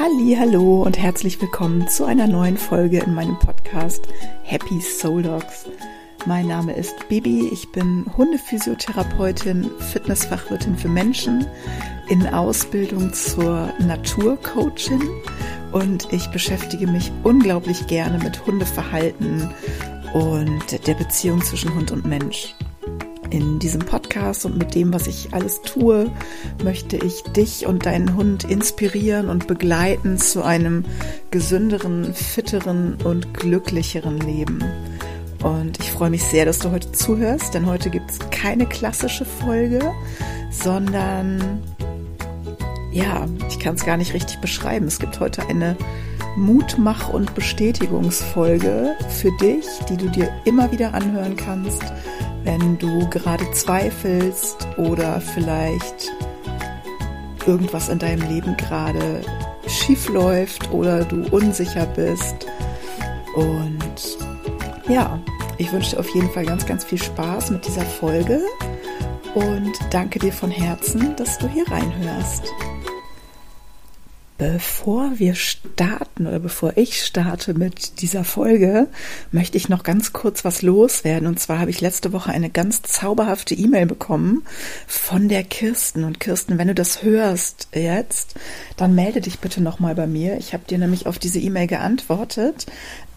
Halli, hallo und herzlich willkommen zu einer neuen Folge in meinem Podcast Happy Soul Dogs. Mein Name ist Bibi, ich bin Hundephysiotherapeutin, Fitnessfachwirtin für Menschen in Ausbildung zur Naturcoachin und ich beschäftige mich unglaublich gerne mit Hundeverhalten und der Beziehung zwischen Hund und Mensch. In diesem Podcast und mit dem, was ich alles tue, möchte ich dich und deinen Hund inspirieren und begleiten zu einem gesünderen, fitteren und glücklicheren Leben. Und ich freue mich sehr, dass du heute zuhörst, denn heute gibt es keine klassische Folge, sondern ja, ich kann es gar nicht richtig beschreiben. Es gibt heute eine Mutmach- und Bestätigungsfolge für dich, die du dir immer wieder anhören kannst, wenn du gerade zweifelst oder vielleicht irgendwas in deinem Leben gerade schief läuft oder du unsicher bist. Und ja, ich wünsche dir auf jeden Fall ganz, ganz viel Spaß mit dieser Folge und danke dir von Herzen, dass du hier reinhörst. Bevor wir starten oder bevor ich starte mit dieser Folge, möchte ich noch ganz kurz was loswerden. Und zwar habe ich letzte Woche eine ganz zauberhafte E-Mail bekommen von der Kirsten. Und Kirsten, wenn du das hörst jetzt, dann melde dich bitte nochmal bei mir. Ich habe dir nämlich auf diese E-Mail geantwortet,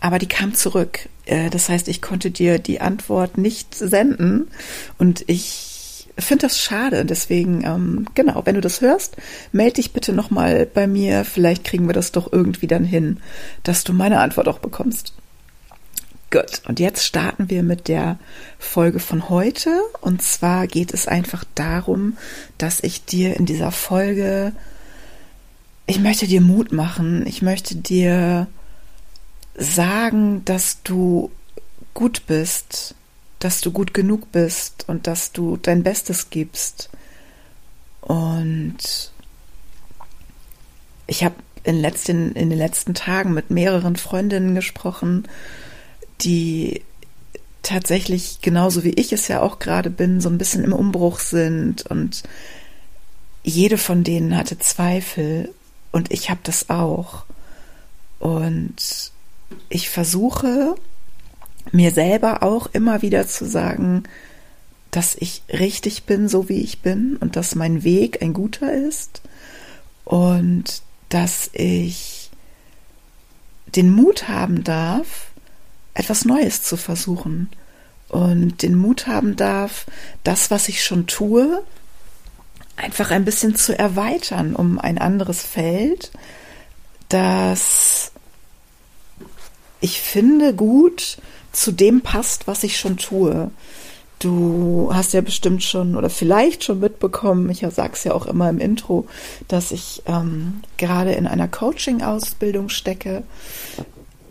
aber die kam zurück. Äh, das heißt, ich konnte dir die Antwort nicht senden und ich finde das schade. Deswegen, ähm, genau, wenn du das hörst, melde dich bitte nochmal bei mir. Vielleicht kriegen wir das doch irgendwie dann hin, dass du meine Antwort auch bekommst. Gut, und jetzt starten wir mit der Folge von heute. Und zwar geht es einfach darum, dass ich dir in dieser Folge, ich möchte dir Mut machen, ich möchte dir sagen, dass du gut bist, dass du gut genug bist und dass du dein Bestes gibst. Und ich habe in, in den letzten Tagen mit mehreren Freundinnen gesprochen, die tatsächlich genauso wie ich es ja auch gerade bin, so ein bisschen im Umbruch sind und jede von denen hatte Zweifel und ich habe das auch. Und ich versuche mir selber auch immer wieder zu sagen, dass ich richtig bin, so wie ich bin und dass mein Weg ein guter ist und dass ich den Mut haben darf, etwas Neues zu versuchen und den Mut haben darf, das, was ich schon tue, einfach ein bisschen zu erweitern um ein anderes Feld, das ich finde gut zu dem passt, was ich schon tue. Du hast ja bestimmt schon oder vielleicht schon mitbekommen, ich sage es ja auch immer im Intro, dass ich ähm, gerade in einer Coaching-Ausbildung stecke.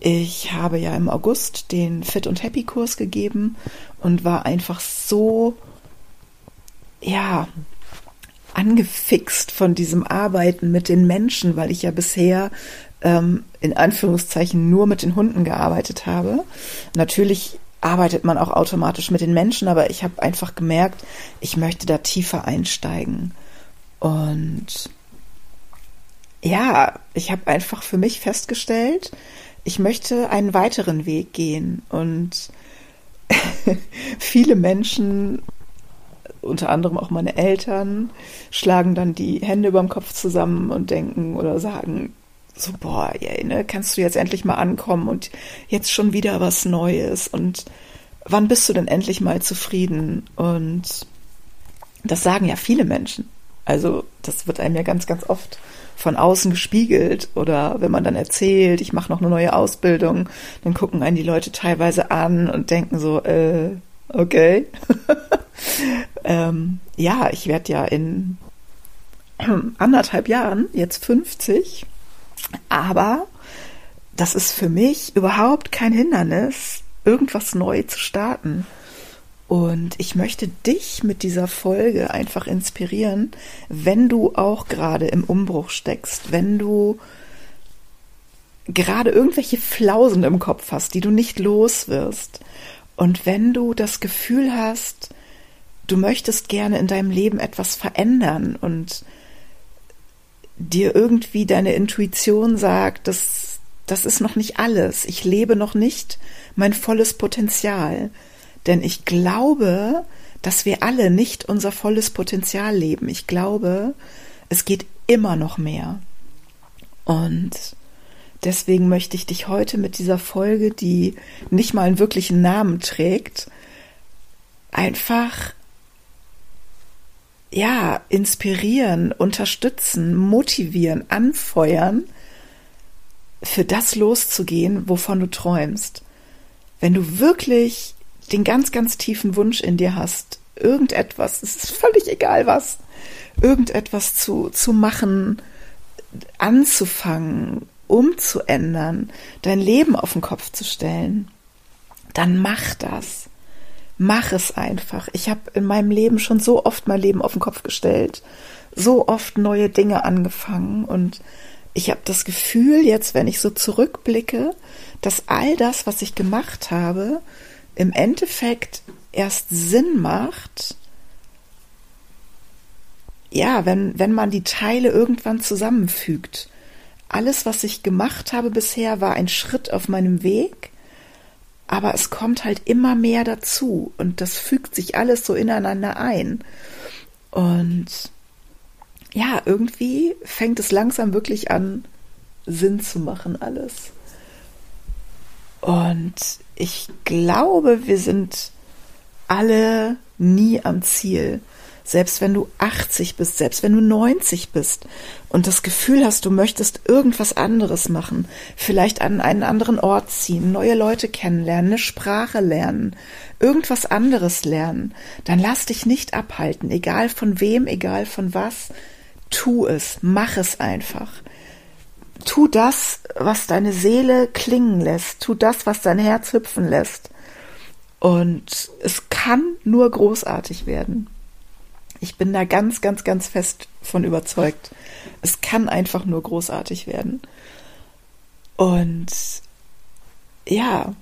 Ich habe ja im August den Fit und Happy Kurs gegeben und war einfach so, ja, angefixt von diesem Arbeiten mit den Menschen, weil ich ja bisher ähm, in Anführungszeichen nur mit den Hunden gearbeitet habe. Natürlich arbeitet man auch automatisch mit den Menschen, aber ich habe einfach gemerkt, ich möchte da tiefer einsteigen. Und ja, ich habe einfach für mich festgestellt, ich möchte einen weiteren Weg gehen. Und viele Menschen, unter anderem auch meine Eltern, schlagen dann die Hände über dem Kopf zusammen und denken oder sagen, so, boah, ey, ne, kannst du jetzt endlich mal ankommen und jetzt schon wieder was Neues und wann bist du denn endlich mal zufrieden? Und das sagen ja viele Menschen. Also das wird einem ja ganz, ganz oft von außen gespiegelt oder wenn man dann erzählt, ich mache noch eine neue Ausbildung, dann gucken einen die Leute teilweise an und denken so, äh, okay. ähm, ja, ich werde ja in anderthalb Jahren, jetzt 50, aber das ist für mich überhaupt kein Hindernis, irgendwas neu zu starten. Und ich möchte dich mit dieser Folge einfach inspirieren, wenn du auch gerade im Umbruch steckst, wenn du gerade irgendwelche Flausen im Kopf hast, die du nicht los wirst. Und wenn du das Gefühl hast, du möchtest gerne in deinem Leben etwas verändern und dir irgendwie deine Intuition sagt, das, das ist noch nicht alles. Ich lebe noch nicht mein volles Potenzial. Denn ich glaube, dass wir alle nicht unser volles Potenzial leben. Ich glaube, es geht immer noch mehr. Und deswegen möchte ich dich heute mit dieser Folge, die nicht mal einen wirklichen Namen trägt, einfach ja, inspirieren, unterstützen, motivieren, anfeuern, für das loszugehen, wovon du träumst. Wenn du wirklich den ganz, ganz tiefen Wunsch in dir hast, irgendetwas, es ist völlig egal was, irgendetwas zu, zu machen, anzufangen, umzuändern, dein Leben auf den Kopf zu stellen, dann mach das. Mach es einfach. Ich habe in meinem Leben schon so oft mein Leben auf den Kopf gestellt, so oft neue Dinge angefangen und ich habe das Gefühl, jetzt, wenn ich so zurückblicke, dass all das, was ich gemacht habe, im Endeffekt erst Sinn macht, ja, wenn, wenn man die Teile irgendwann zusammenfügt. Alles, was ich gemacht habe bisher, war ein Schritt auf meinem Weg, aber es kommt halt immer mehr dazu und das fügt sich alles so ineinander ein. Und ja, irgendwie fängt es langsam wirklich an, Sinn zu machen, alles. Und ich glaube, wir sind alle nie am Ziel. Selbst wenn du 80 bist, selbst wenn du 90 bist und das Gefühl hast, du möchtest irgendwas anderes machen, vielleicht an einen anderen Ort ziehen, neue Leute kennenlernen, eine Sprache lernen, irgendwas anderes lernen, dann lass dich nicht abhalten, egal von wem, egal von was, tu es, mach es einfach tu das, was deine Seele klingen lässt, tu das, was dein Herz hüpfen lässt. Und es kann nur großartig werden. Ich bin da ganz, ganz, ganz fest von überzeugt. Es kann einfach nur großartig werden. Und ja,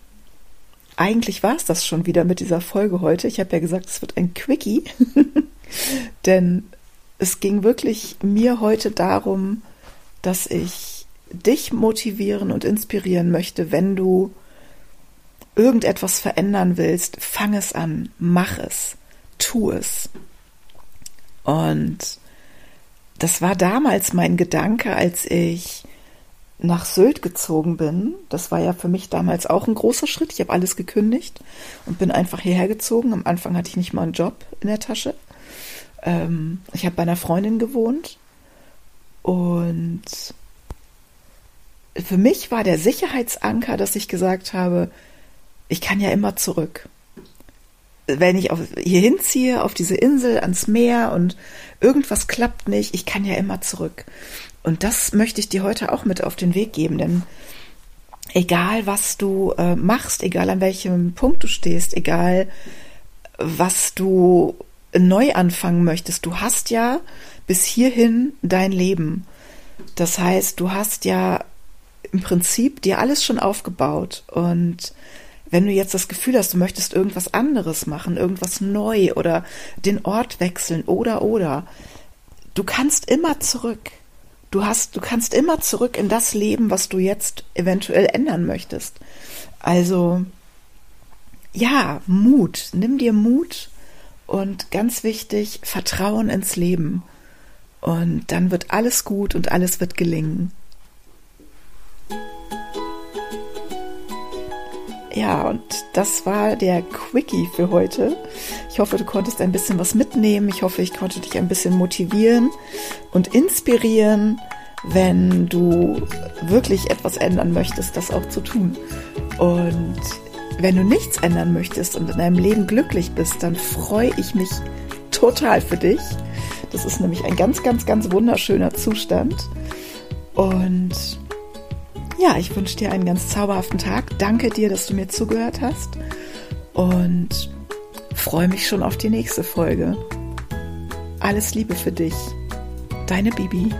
eigentlich war es das schon wieder mit dieser Folge heute. Ich habe ja gesagt, es wird ein Quickie, denn es ging wirklich mir heute darum, dass ich dich motivieren und inspirieren möchte, wenn du irgendetwas verändern willst, fang es an, mach es, tu es. Und das war damals mein Gedanke, als ich nach Sylt gezogen bin. Das war ja für mich damals auch ein großer Schritt. Ich habe alles gekündigt und bin einfach hierher gezogen. Am Anfang hatte ich nicht mal einen Job in der Tasche. Ähm, ich habe bei einer Freundin gewohnt und für mich war der Sicherheitsanker, dass ich gesagt habe, ich kann ja immer zurück. Wenn ich auf, hier hinziehe, auf diese Insel, ans Meer und irgendwas klappt nicht, ich kann ja immer zurück. Und das möchte ich dir heute auch mit auf den Weg geben, denn egal was du äh, machst, egal an welchem Punkt du stehst, egal was du neu anfangen möchtest, du hast ja bis hierhin dein Leben. Das heißt, du hast ja im Prinzip dir alles schon aufgebaut und wenn du jetzt das Gefühl hast, du möchtest irgendwas anderes machen, irgendwas neu oder den Ort wechseln oder oder, du kannst immer zurück. Du hast, du kannst immer zurück in das Leben, was du jetzt eventuell ändern möchtest. Also, ja, Mut. Nimm dir Mut und ganz wichtig, Vertrauen ins Leben. Und dann wird alles gut und alles wird gelingen. Ja, und das war der Quickie für heute. Ich hoffe, du konntest ein bisschen was mitnehmen. Ich hoffe, ich konnte dich ein bisschen motivieren und inspirieren, wenn du wirklich etwas ändern möchtest, das auch zu tun. Und wenn du nichts ändern möchtest und in deinem Leben glücklich bist, dann freue ich mich total für dich. Das ist nämlich ein ganz, ganz, ganz wunderschöner Zustand. Und ja, ich wünsche dir einen ganz zauberhaften Tag. Danke dir, dass du mir zugehört hast und freue mich schon auf die nächste Folge. Alles Liebe für dich. Deine Bibi.